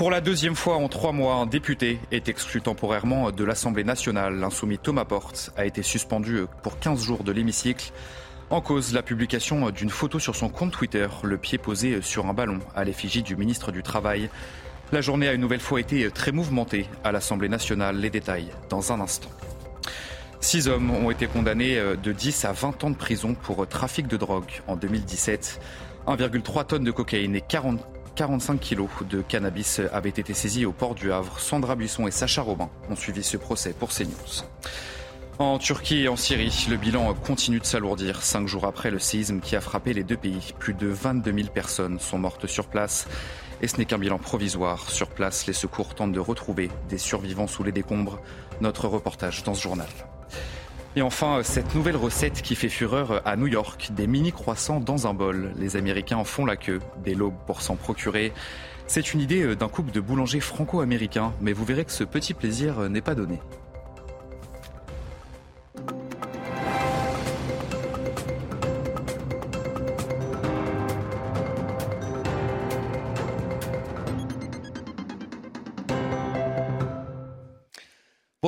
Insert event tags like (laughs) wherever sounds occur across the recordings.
Pour la deuxième fois en trois mois, un député est exclu temporairement de l'Assemblée nationale. L'insoumis Thomas Porte a été suspendu pour 15 jours de l'hémicycle. En cause, la publication d'une photo sur son compte Twitter, le pied posé sur un ballon à l'effigie du ministre du Travail. La journée a une nouvelle fois été très mouvementée à l'Assemblée nationale. Les détails dans un instant. Six hommes ont été condamnés de 10 à 20 ans de prison pour trafic de drogue en 2017. 1,3 tonnes de cocaïne et 40 45 kilos de cannabis avaient été saisis au port du Havre. Sandra Buisson et Sacha Robin ont suivi ce procès pour CNews. En Turquie et en Syrie, le bilan continue de s'alourdir. Cinq jours après le séisme qui a frappé les deux pays, plus de 22 000 personnes sont mortes sur place. Et ce n'est qu'un bilan provisoire. Sur place, les secours tentent de retrouver des survivants sous les décombres. Notre reportage dans ce journal. Et enfin, cette nouvelle recette qui fait fureur à New York, des mini croissants dans un bol. Les Américains en font la queue, des lobes pour s'en procurer. C'est une idée d'un couple de boulangers franco-américains, mais vous verrez que ce petit plaisir n'est pas donné.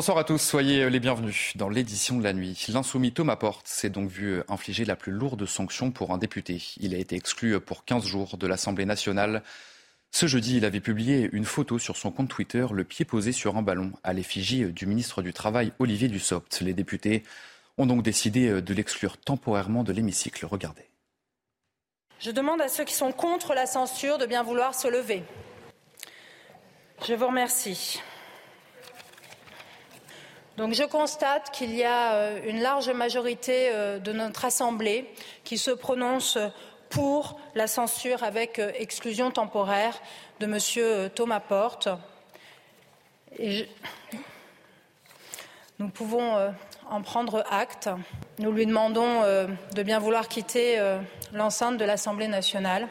Bonsoir à tous, soyez les bienvenus dans l'édition de la nuit. L'insoumis Thomas Porte s'est donc vu infliger la plus lourde sanction pour un député. Il a été exclu pour 15 jours de l'Assemblée nationale. Ce jeudi, il avait publié une photo sur son compte Twitter, le pied posé sur un ballon, à l'effigie du ministre du Travail, Olivier Dussopt. Les députés ont donc décidé de l'exclure temporairement de l'hémicycle. Regardez. Je demande à ceux qui sont contre la censure de bien vouloir se lever. Je vous remercie. Donc je constate qu'il y a une large majorité de notre Assemblée qui se prononce pour la censure avec exclusion temporaire de M. Thomas Porte. Et. Nous pouvons en prendre acte. Nous lui demandons de bien vouloir quitter l'enceinte de l'Assemblée nationale.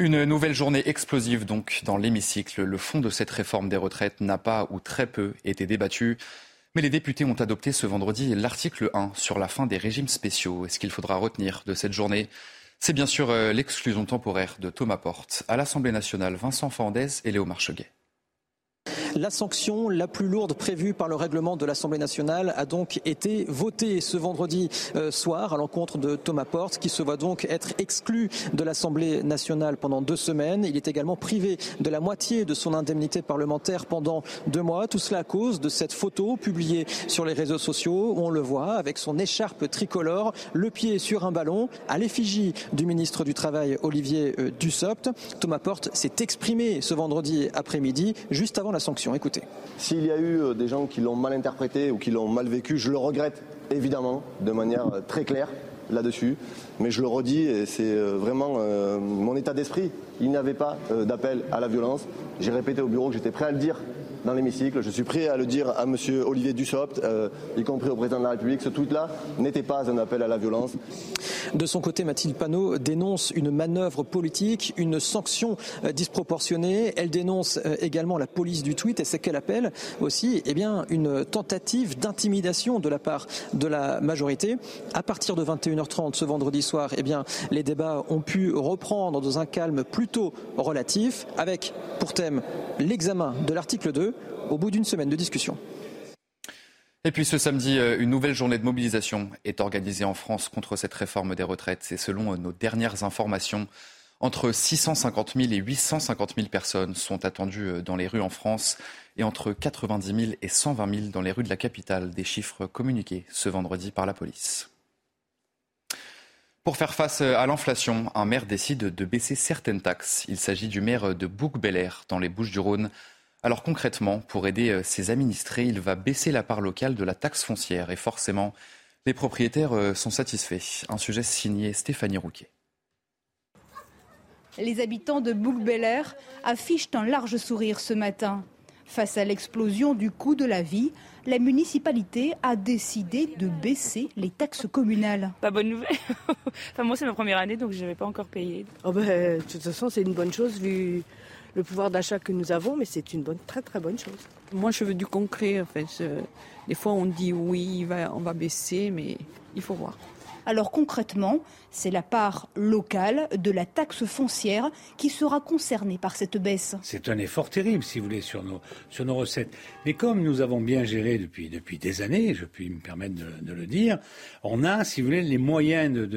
Une nouvelle journée explosive donc dans l'hémicycle. Le fond de cette réforme des retraites n'a pas ou très peu été débattu. Mais les députés ont adopté ce vendredi l'article 1 sur la fin des régimes spéciaux. Et ce qu'il faudra retenir de cette journée, c'est bien sûr l'exclusion temporaire de Thomas Porte. À l'Assemblée nationale, Vincent Fandez et Léo Marcheguet. La sanction la plus lourde prévue par le règlement de l'Assemblée nationale a donc été votée ce vendredi soir à l'encontre de Thomas Porte, qui se voit donc être exclu de l'Assemblée nationale pendant deux semaines. Il est également privé de la moitié de son indemnité parlementaire pendant deux mois. Tout cela à cause de cette photo publiée sur les réseaux sociaux où on le voit avec son écharpe tricolore, le pied sur un ballon, à l'effigie du ministre du Travail Olivier Dussopt. Thomas Porte s'est exprimé ce vendredi après-midi, juste avant la sanction. Écoutez. S'il y a eu des gens qui l'ont mal interprété ou qui l'ont mal vécu, je le regrette évidemment de manière très claire là-dessus. Mais je le redis, et c'est vraiment euh, mon état d'esprit. Il n'y avait pas euh, d'appel à la violence. J'ai répété au bureau que j'étais prêt à le dire dans l'hémicycle. Je suis prêt à le dire à M. Olivier Dussopt, euh, y compris au président de la République. Ce tweet-là n'était pas un appel à la violence. De son côté, Mathilde Panot dénonce une manœuvre politique, une sanction disproportionnée. Elle dénonce également la police du tweet et ce qu'elle appelle aussi eh bien, une tentative d'intimidation de la part de la majorité. À partir de 21h30 ce vendredi soir, eh bien, les débats ont pu reprendre dans un calme plutôt relatif, avec pour thème l'examen de l'article 2 au bout d'une semaine de discussion. Et puis ce samedi, une nouvelle journée de mobilisation est organisée en France contre cette réforme des retraites. C'est selon nos dernières informations. Entre 650 000 et 850 000 personnes sont attendues dans les rues en France et entre 90 000 et 120 000 dans les rues de la capitale, des chiffres communiqués ce vendredi par la police. Pour faire face à l'inflation, un maire décide de baisser certaines taxes. Il s'agit du maire de Bouc-Bel-Air, dans les Bouches-du-Rhône. Alors concrètement, pour aider ses administrés, il va baisser la part locale de la taxe foncière. Et forcément, Les propriétaires euh, sont satisfaits. Un sujet signé Stéphanie Rouquet. Les habitants de bouc affichent un large sourire ce matin. Face à l'explosion du coût de la vie, la municipalité a décidé de baisser les taxes communales. Pas bonne nouvelle. (laughs) enfin, moi, c'est ma première année, donc je n'avais pas encore payé. Oh ben, de toute façon, c'est une bonne chose vu le pouvoir d'achat que nous avons, mais c'est une bonne, très très bonne chose. Moi, je veux du concret. En fait. Des fois, on dit oui, on va baisser, mais il faut voir. Alors concrètement, c'est la part locale de la taxe foncière qui sera concernée par cette baisse. C'est un effort terrible, si vous voulez, sur nos, sur nos recettes. Mais comme nous avons bien géré depuis, depuis des années, je puis me permettre de, le dire, on a, si vous voulez, les moyens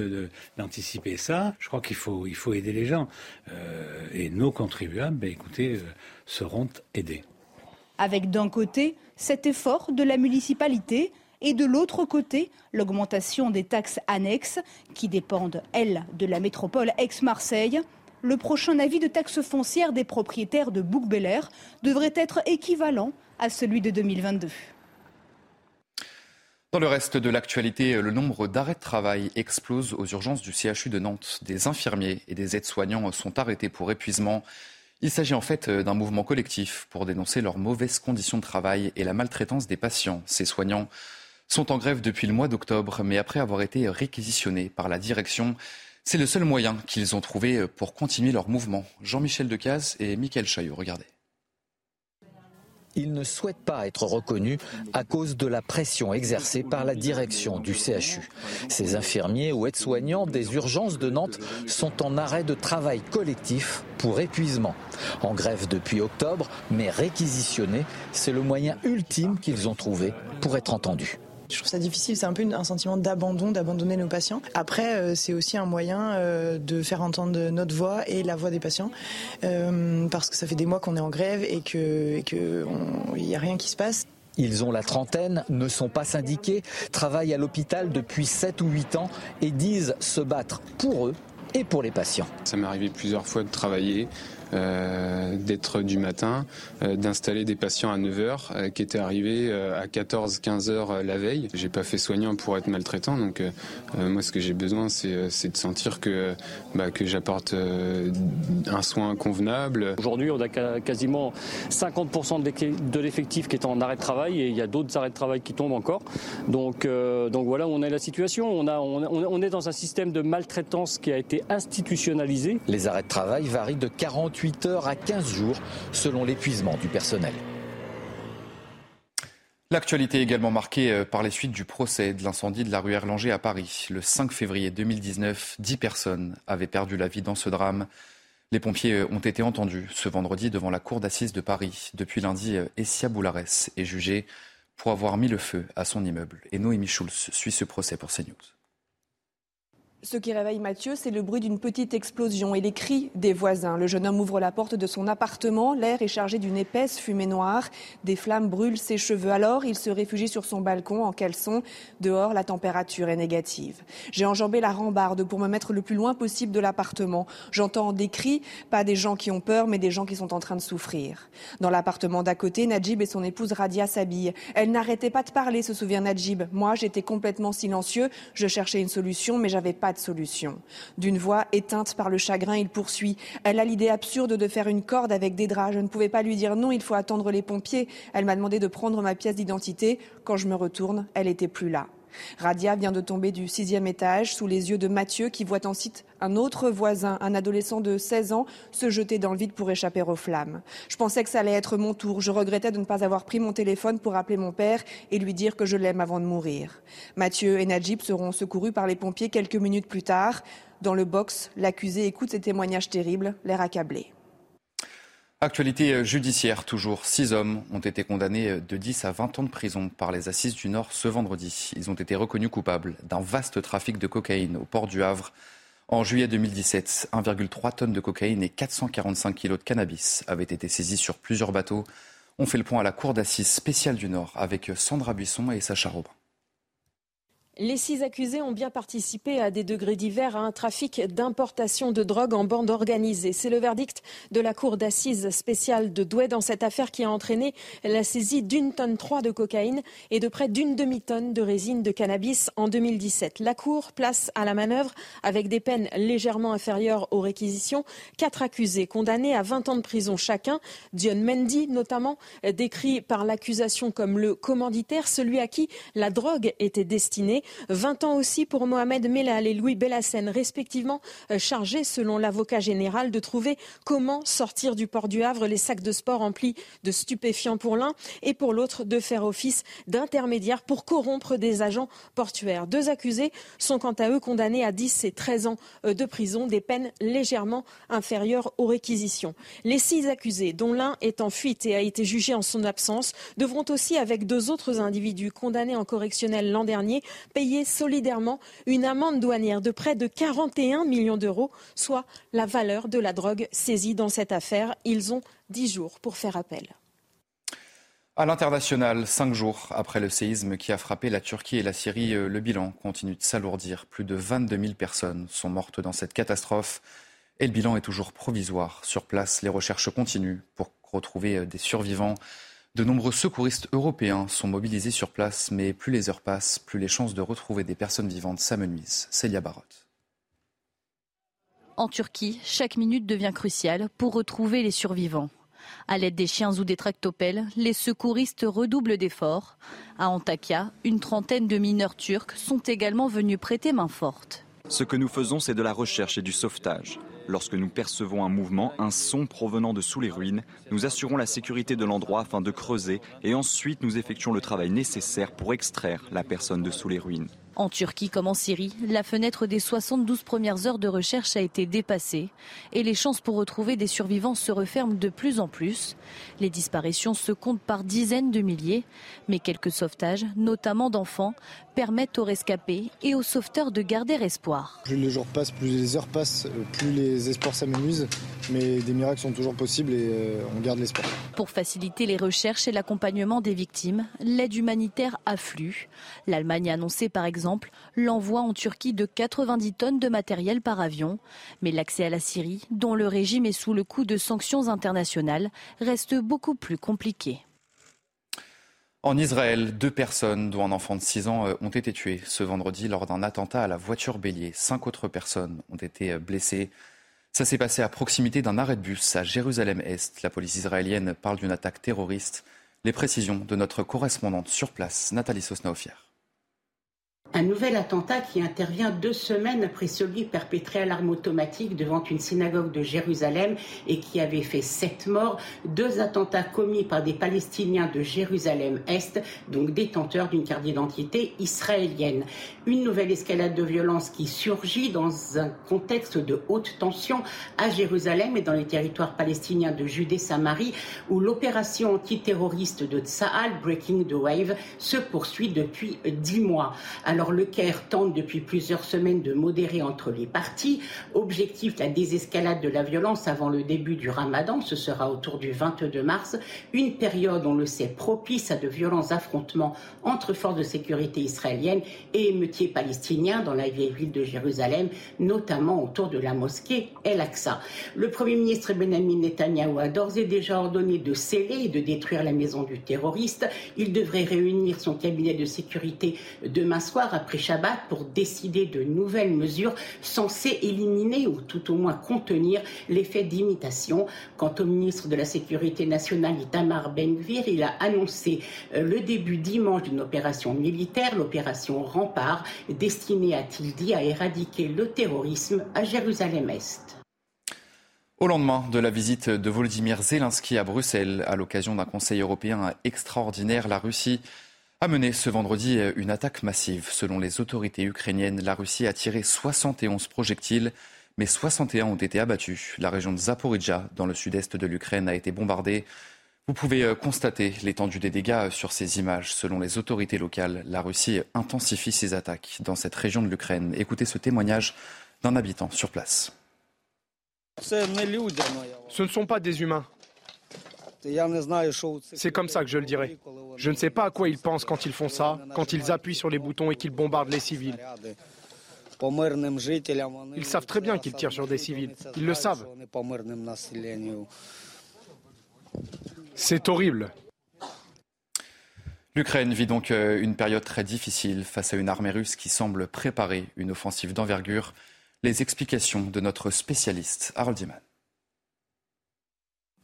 d'anticiper de, ça. Je crois qu'il faut, il faut aider les gens. Euh, et nos contribuables, ben, écoutez, euh, seront aidés. Avec d'un côté cet effort de la municipalité et de l'autre côté, l'augmentation des taxes annexes qui dépendent, elles, de la métropole ex-Marseille. Le prochain avis de taxe foncière des propriétaires de bouc devrait être équivalent à celui de 2022. Dans le reste de l'actualité, le nombre d'arrêts de travail explose aux urgences du CHU de Nantes. Des infirmiers et des aides-soignants sont arrêtés pour épuisement. Il s'agit en fait d'un mouvement collectif pour dénoncer leurs mauvaises conditions de travail et la maltraitance des patients. Ces soignants sont en grève depuis le mois d'octobre, mais après avoir été réquisitionnés par la direction, c'est le seul moyen qu'ils ont trouvé pour continuer leur mouvement. Jean-Michel Decaze et Mickaël Chaillot, regardez. Ils ne souhaitent pas être reconnus à cause de la pression exercée par la direction du CHU. Ces infirmiers ou aides-soignants des urgences de Nantes sont en arrêt de travail collectif pour épuisement. En grève depuis octobre, mais réquisitionnés, c'est le moyen ultime qu'ils ont trouvé pour être entendus. Je trouve ça difficile, c'est un peu un sentiment d'abandon, d'abandonner nos patients. Après, euh, c'est aussi un moyen euh, de faire entendre notre voix et la voix des patients, euh, parce que ça fait des mois qu'on est en grève et qu'il n'y a rien qui se passe. Ils ont la trentaine, ne sont pas syndiqués, travaillent à l'hôpital depuis 7 ou 8 ans et disent se battre pour eux et pour les patients. Ça m'est arrivé plusieurs fois de travailler d'être du matin, euh, d'installer des patients à 9h euh, qui étaient arrivés à 14-15 heures la veille. J'ai pas fait soignant pour être maltraitant, donc moi ce que j'ai besoin c'est de sentir que, bah, que j'apporte un soin convenable. Aujourd'hui on a quasiment 50% de l'effectif qui est en arrêt de travail et il y a d'autres arrêts de travail qui tombent encore. Donc, donc voilà où on est la situation. On, a, on, on est dans un système de maltraitance qui a été institutionnalisé. Les arrêts de travail varient de 48 8 heures à 15 jours selon l'épuisement du personnel. L'actualité est également marquée euh, par les suites du procès de l'incendie de la rue Erlanger à Paris. Le 5 février 2019, 10 personnes avaient perdu la vie dans ce drame. Les pompiers euh, ont été entendus ce vendredi devant la cour d'assises de Paris. Depuis lundi, euh, Essia Boulares est jugée pour avoir mis le feu à son immeuble. Et Noémie Schulz suit ce procès pour CNews. Ce qui réveille Mathieu, c'est le bruit d'une petite explosion et les cris des voisins. Le jeune homme ouvre la porte de son appartement. L'air est chargé d'une épaisse fumée noire. Des flammes brûlent ses cheveux. Alors, il se réfugie sur son balcon en caleçon. Dehors, la température est négative. J'ai enjambé la rambarde pour me mettre le plus loin possible de l'appartement. J'entends des cris, pas des gens qui ont peur, mais des gens qui sont en train de souffrir. Dans l'appartement d'à côté, Najib et son épouse Radia s'habillent. Elle n'arrêtait pas de parler, se souvient Najib. Moi, j'étais complètement silencieux. Je cherchais une solution, mais j'avais de solution. D'une voix éteinte par le chagrin, il poursuit. Elle a l'idée absurde de faire une corde avec des draps. Je ne pouvais pas lui dire non, il faut attendre les pompiers. Elle m'a demandé de prendre ma pièce d'identité. Quand je me retourne, elle était plus là. Radia vient de tomber du sixième étage sous les yeux de Mathieu qui voit ensuite un autre voisin, un adolescent de 16 ans, se jeter dans le vide pour échapper aux flammes. Je pensais que ça allait être mon tour. Je regrettais de ne pas avoir pris mon téléphone pour appeler mon père et lui dire que je l'aime avant de mourir. Mathieu et Najib seront secourus par les pompiers quelques minutes plus tard. Dans le box, l'accusé écoute ces témoignages terribles, l'air accablé. Actualité judiciaire, toujours. Six hommes ont été condamnés de 10 à 20 ans de prison par les assises du Nord ce vendredi. Ils ont été reconnus coupables d'un vaste trafic de cocaïne au port du Havre. En juillet 2017, 1,3 tonnes de cocaïne et 445 kilos de cannabis avaient été saisis sur plusieurs bateaux. On fait le point à la Cour d'assises spéciale du Nord avec Sandra Buisson et Sacha Robin. Les six accusés ont bien participé à des degrés divers à un trafic d'importation de drogue en bande organisée. C'est le verdict de la Cour d'assises spéciale de Douai dans cette affaire qui a entraîné la saisie d'une tonne trois de cocaïne et de près d'une demi-tonne de résine de cannabis en 2017. La Cour place à la manœuvre, avec des peines légèrement inférieures aux réquisitions, quatre accusés condamnés à 20 ans de prison chacun. Dion Mendy, notamment, décrit par l'accusation comme le commanditaire, celui à qui la drogue était destinée. 20 ans aussi pour Mohamed Melal et Louis Bellassène, respectivement euh, chargés, selon l'avocat général, de trouver comment sortir du port du Havre les sacs de sport remplis de stupéfiants pour l'un et pour l'autre de faire office d'intermédiaire pour corrompre des agents portuaires. Deux accusés sont quant à eux condamnés à 10 et 13 ans euh, de prison, des peines légèrement inférieures aux réquisitions. Les six accusés, dont l'un est en fuite et a été jugé en son absence, devront aussi, avec deux autres individus condamnés en correctionnel l'an dernier, payer solidairement une amende douanière de près de 41 millions d'euros, soit la valeur de la drogue saisie dans cette affaire. Ils ont dix jours pour faire appel. À l'international, cinq jours après le séisme qui a frappé la Turquie et la Syrie, euh, le bilan continue de s'alourdir. Plus de 22 000 personnes sont mortes dans cette catastrophe et le bilan est toujours provisoire. Sur place, les recherches continuent pour retrouver euh, des survivants. De nombreux secouristes européens sont mobilisés sur place, mais plus les heures passent, plus les chances de retrouver des personnes vivantes s'amenuisent. Célia Barotte. En Turquie, chaque minute devient cruciale pour retrouver les survivants. À l'aide des chiens ou des tractopelles, les secouristes redoublent d'efforts. À Antakya, une trentaine de mineurs turcs sont également venus prêter main forte. Ce que nous faisons, c'est de la recherche et du sauvetage. Lorsque nous percevons un mouvement, un son provenant de sous les ruines, nous assurons la sécurité de l'endroit afin de creuser et ensuite nous effectuons le travail nécessaire pour extraire la personne de sous les ruines. En Turquie comme en Syrie, la fenêtre des 72 premières heures de recherche a été dépassée et les chances pour retrouver des survivants se referment de plus en plus. Les disparitions se comptent par dizaines de milliers, mais quelques sauvetages, notamment d'enfants, permettent aux rescapés et aux sauveteurs de garder espoir. Plus les jours passent, plus les heures passent, plus les espoirs s'amenuisent, mais des miracles sont toujours possibles et euh, on garde l'espoir. Pour faciliter les recherches et l'accompagnement des victimes, l'aide humanitaire afflue. L'Allemagne a annoncé par exemple l'envoi en Turquie de 90 tonnes de matériel par avion. Mais l'accès à la Syrie, dont le régime est sous le coup de sanctions internationales, reste beaucoup plus compliqué. En Israël, deux personnes, dont un enfant de 6 ans, euh, ont été tuées ce vendredi lors d'un attentat à la voiture bélier. Cinq autres personnes ont été euh, blessées. Ça s'est passé à proximité d'un arrêt de bus à Jérusalem-Est. La police israélienne parle d'une attaque terroriste. Les précisions de notre correspondante sur place, Nathalie Sosnaofier. Un nouvel attentat qui intervient deux semaines après celui perpétré à l'arme automatique devant une synagogue de Jérusalem et qui avait fait sept morts. Deux attentats commis par des Palestiniens de Jérusalem-Est, donc détenteurs d'une carte d'identité israélienne. Une nouvelle escalade de violence qui surgit dans un contexte de haute tension à Jérusalem et dans les territoires palestiniens de Judée-Samarie où l'opération antiterroriste de Tsahal, Breaking the Wave, se poursuit depuis dix mois. Le Caire tente depuis plusieurs semaines de modérer entre les parties. Objectif la désescalade de la violence avant le début du Ramadan, ce sera autour du 22 mars, une période, on le sait, propice à de violents affrontements entre forces de sécurité israéliennes et émeutiers palestiniens dans la vieille ville de Jérusalem, notamment autour de la mosquée El-Aqsa. Le Premier ministre Benjamin Netanyahu a d'ores et déjà ordonné de sceller et de détruire la maison du terroriste. Il devrait réunir son cabinet de sécurité demain soir après Shabbat pour décider de nouvelles mesures censées éliminer ou tout au moins contenir l'effet d'imitation. Quant au ministre de la Sécurité nationale Itamar Ben-Gvir, il a annoncé euh, le début dimanche d'une opération militaire, l'opération Rempart, destinée, a-t-il dit, à éradiquer le terrorisme à Jérusalem-Est. Au lendemain de la visite de Volodymyr Zelensky à Bruxelles, à l'occasion d'un Conseil européen extraordinaire, la Russie a mené ce vendredi une attaque massive. Selon les autorités ukrainiennes, la Russie a tiré 71 projectiles, mais 61 ont été abattus. La région de Zaporizhia, dans le sud-est de l'Ukraine, a été bombardée. Vous pouvez euh, constater l'étendue des dégâts sur ces images. Selon les autorités locales, la Russie intensifie ses attaques dans cette région de l'Ukraine. Écoutez ce témoignage d'un habitant sur place. Ce ne sont pas des humains. C'est comme ça que je le dirais. Je ne sais pas à quoi ils pensent quand ils font ça, quand ils appuient sur les boutons et qu'ils bombardent les civils. Ils savent très bien qu'ils tirent sur des civils. Ils le savent. C'est horrible. L'Ukraine vit donc euh, une période très difficile face à une armée russe qui semble préparer une offensive d'envergure. Les explications de notre spécialiste Harold Diman.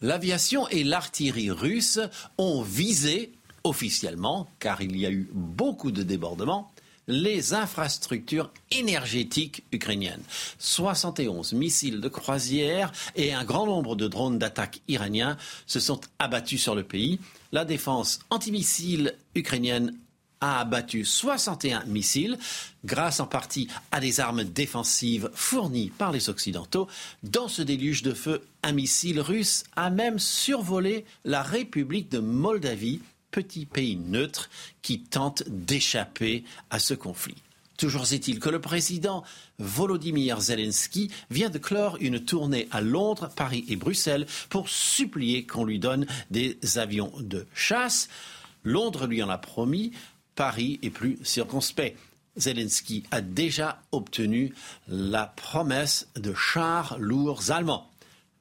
L'aviation et l'artillerie russe ont visé officiellement, car il y a eu beaucoup de débordements, les infrastructures énergétiques ukrainiennes. 71 missiles de croisière et un grand nombre de drones d'attaque iraniens se sont abattus sur le pays. La défense antimissile ukrainienne a abattu 61 missiles, grâce en partie à des armes défensives fournies par les Occidentaux. Dans ce déluge de feu, un missile russe a même survolé la République de Moldavie petit pays neutre qui tente d'échapper à ce conflit. Toujours est-il que le président Volodymyr Zelensky vient de clore une tournée à Londres, Paris et Bruxelles pour supplier qu'on lui donne des avions de chasse. Londres lui en a promis, Paris est plus circonspect. Zelensky a déjà obtenu la promesse de chars lourds allemands.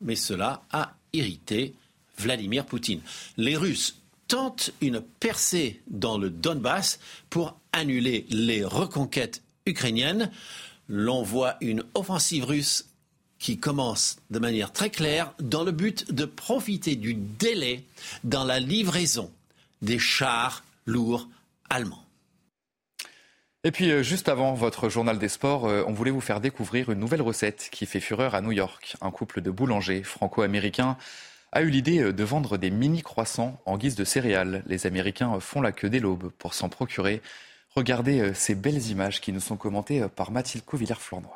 Mais cela a irrité Vladimir Poutine. Les Russes tente une percée dans le Donbass pour annuler les reconquêtes ukrainiennes. L'on voit une offensive russe qui commence de manière très claire dans le but de profiter du délai dans la livraison des chars lourds allemands. Et puis euh, juste avant votre journal des sports, euh, on voulait vous faire découvrir une nouvelle recette qui fait fureur à New York. Un couple de boulangers franco-américains a eu l'idée euh, de vendre des mini croissants en guise de céréales. Les Américains font la queue dès l'aube pour s'en procurer. Regardez ces belles images qui nous sont commentées par Mathilde Covillère-Flournoy.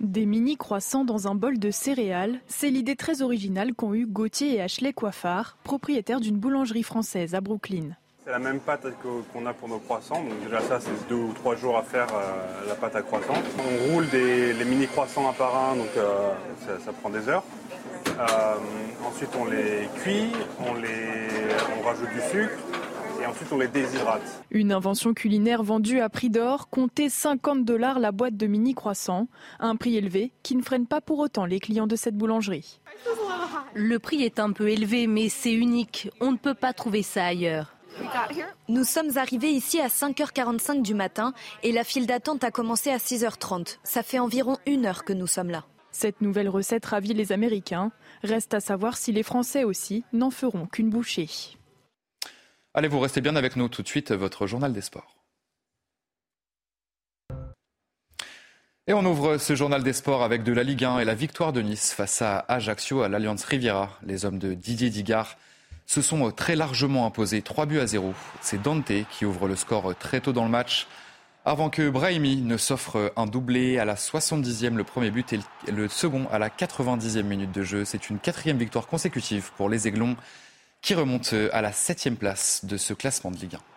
Des mini croissants dans un bol de céréales, c'est l'idée très originale qu'ont eu Gauthier et Ashley Coiffard, propriétaires d'une boulangerie française à Brooklyn. C'est la même pâte qu'on a pour nos croissants. Donc déjà ça, c'est deux ou trois jours à faire la pâte à croissant. On roule des, les mini croissants un par un, donc ça, prend des heures. Euh, ensuite, on les cuit, on, les, on rajoute du sucre et ensuite on les déshydrate. Une invention culinaire vendue à prix d'or, comptez 50 dollars la boîte de mini croissants, un prix élevé qui ne freine pas pour autant les clients de cette boulangerie. Le prix est un peu élevé, mais c'est unique. On ne peut pas trouver ça ailleurs. Nous sommes arrivés ici à 5h45 du matin et la file d'attente a commencé à 6h30. Ça fait environ une heure que nous sommes là. Cette nouvelle recette ravit les Américains. Reste à savoir si les Français aussi n'en feront qu'une bouchée. Allez, vous restez bien avec nous tout de suite, votre journal des sports. Et on ouvre ce journal des sports avec de la Ligue 1 et la victoire de Nice face à Ajaccio à l'Alliance Riviera. Les hommes de Didier Digard se sont très largement imposés 3 buts à 0. C'est Dante qui ouvre le score très tôt dans le match avant que Brahimi ne s'offre un doublé à la 70e, le premier but et le second à la 90e minute de jeu. C'est une quatrième victoire consécutive pour les Aiglons qui remontent à la septième place de ce classement de Ligue 1.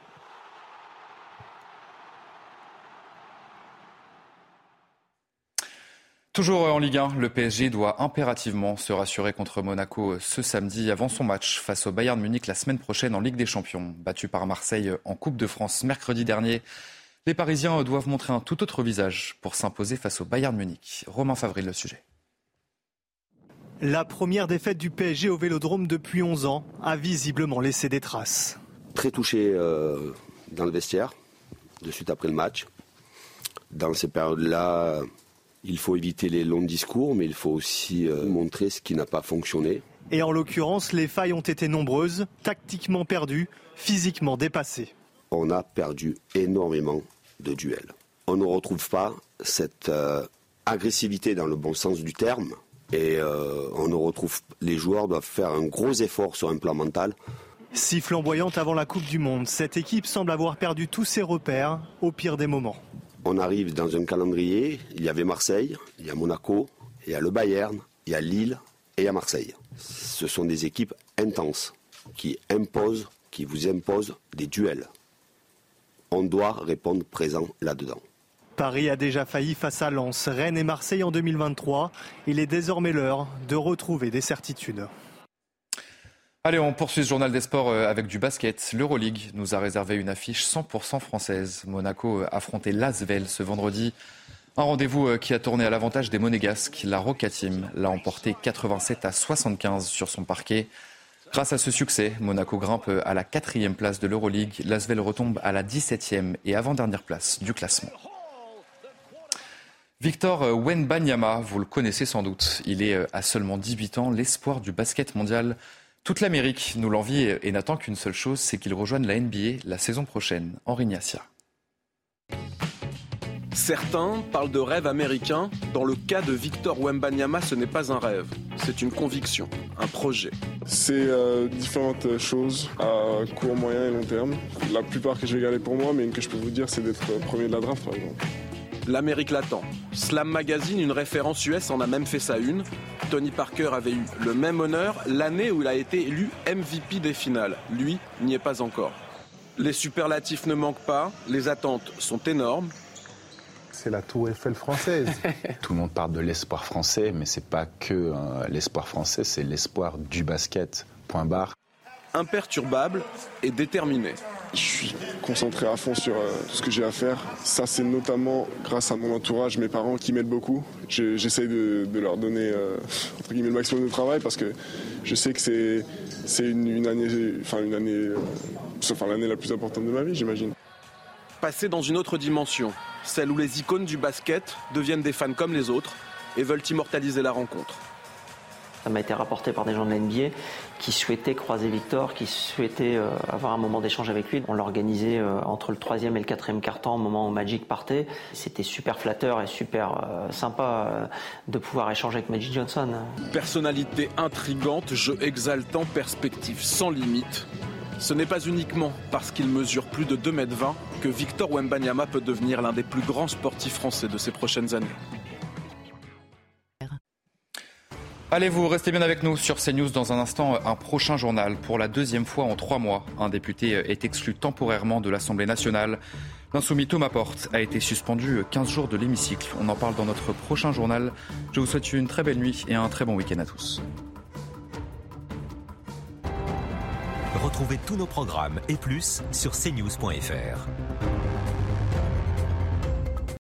Toujours en Ligue 1, le PSG doit impérativement se rassurer contre Monaco ce samedi avant son match face au Bayern Munich la semaine prochaine en Ligue des Champions. Battu par Marseille en Coupe de France mercredi dernier, les Parisiens doivent montrer un tout autre visage pour s'imposer face au Bayern Munich. Romain Favril, le sujet. La première défaite du PSG au Vélodrome depuis 11 ans a visiblement laissé des traces. Très touché euh, dans le vestiaire, de suite après le match. Dans ces périodes-là, il faut éviter les longs discours, mais il faut aussi euh, montrer ce qui n'a pas fonctionné. Et en l'occurrence, les failles ont été nombreuses, tactiquement perdues, physiquement dépassées. On a perdu énormément de duels. On ne retrouve pas cette euh, agressivité dans le bon sens du terme et euh, on ne retrouve les joueurs doivent faire un gros effort sur un plan mental. Si flamboyante avant la Coupe du Monde, cette équipe semble avoir perdu tous ses repères au pire des moments. On arrive dans un calendrier, il y avait Marseille, il y a Monaco, il y a le Bayern, il y a Lille et il y a Marseille. Ce sont des équipes intenses qui imposent, qui vous imposent des duels on doit répondre présent là-dedans. Paris a déjà failli face à Lens, Rennes et Marseille en 2023. Il est désormais l'heure de retrouver des certitudes. Allez, on poursuit ce journal des sports euh, avec du basket. L'Euroleague nous a réservé une affiche 100% française. Monaco affrontait l'Asvel ce vendredi. Un rendez-vous euh, qui a tourné à l'avantage des Monégasques. La Roca l'a emporté 87 à 75 sur son parquet. Grâce à ce succès, Monaco grimpe à la quatrième place de l'Euroleague. L'Asvel retombe à la 17e et avant-dernière place du classement. Victor Wenbanyama, vous le connaissez sans doute. Il est euh, à seulement 18 ans l'espoir du basket mondial. Toute l'Amérique nous l'envie et n'attend qu'une seule chose, c'est qu'il rejoigne la NBA la saison prochaine. Henri Niassia. Certains parlent de rêve américain. Dans le cas de Victor Wembanyama, ce n'est pas un rêve, c'est une conviction, un projet. C'est euh, différentes choses à court, moyen et long terme. La plupart que je vais garder pour moi, mais une que je peux vous dire, c'est d'être premier de la draft par exemple. L'Amérique l'attend. Slam Magazine, une référence US, en a même fait sa une. Tony Parker avait eu le même honneur l'année où il a été élu MVP des finales. Lui n'y est pas encore. Les superlatifs ne manquent pas, les attentes sont énormes. C'est la tour Eiffel française. (laughs) Tout le monde parle de l'espoir français, mais c'est pas que euh, l'espoir français, c'est l'espoir du basket. Point barre. Imperturbable et déterminé. Je suis concentré à fond sur euh, tout ce que j'ai à faire. Ça, c'est notamment grâce à mon entourage, mes parents qui m'aident beaucoup. J'essaie de, leur donner euh, le maximum de travail parce que je sais que c'est une, année, enfin une année, euh, enfin l'année la plus importante de ma vie, j'imagine. Passer dans une autre dimension, celle où les icônes du basket deviennent des fans comme les autres et veulent immortaliser la rencontre. Ça m'a été rapporté par des gens de l'NBA qui souhaitaient croiser Victor, qui souhaitaient euh, avoir un moment d'échange avec lui. On l'organisait euh, entre le troisième et le quatrième quart-temps, au moment où Magic partait. C'était super flatteur et super euh, sympa de pouvoir échanger avec Magic Johnson. Personnalité intrigante, jeu exaltant, perspective sans limite. Ce n'est pas uniquement parce qu'il mesure plus de 2 m 20 que Victor Wembanyama peut devenir l'un des plus grands sportifs français de ces prochaines années. Allez, vous restez bien avec nous sur CNews dans un instant. Un prochain journal. Pour la deuxième fois en trois mois, un député est exclu temporairement de l'Assemblée nationale. L'insoumis Thomas Porte a été suspendu 15 jours de l'hémicycle. On en parle dans notre prochain journal. Je vous souhaite une très belle nuit et un très bon week-end à tous. Retrouvez tous nos programmes et plus sur cnews.fr.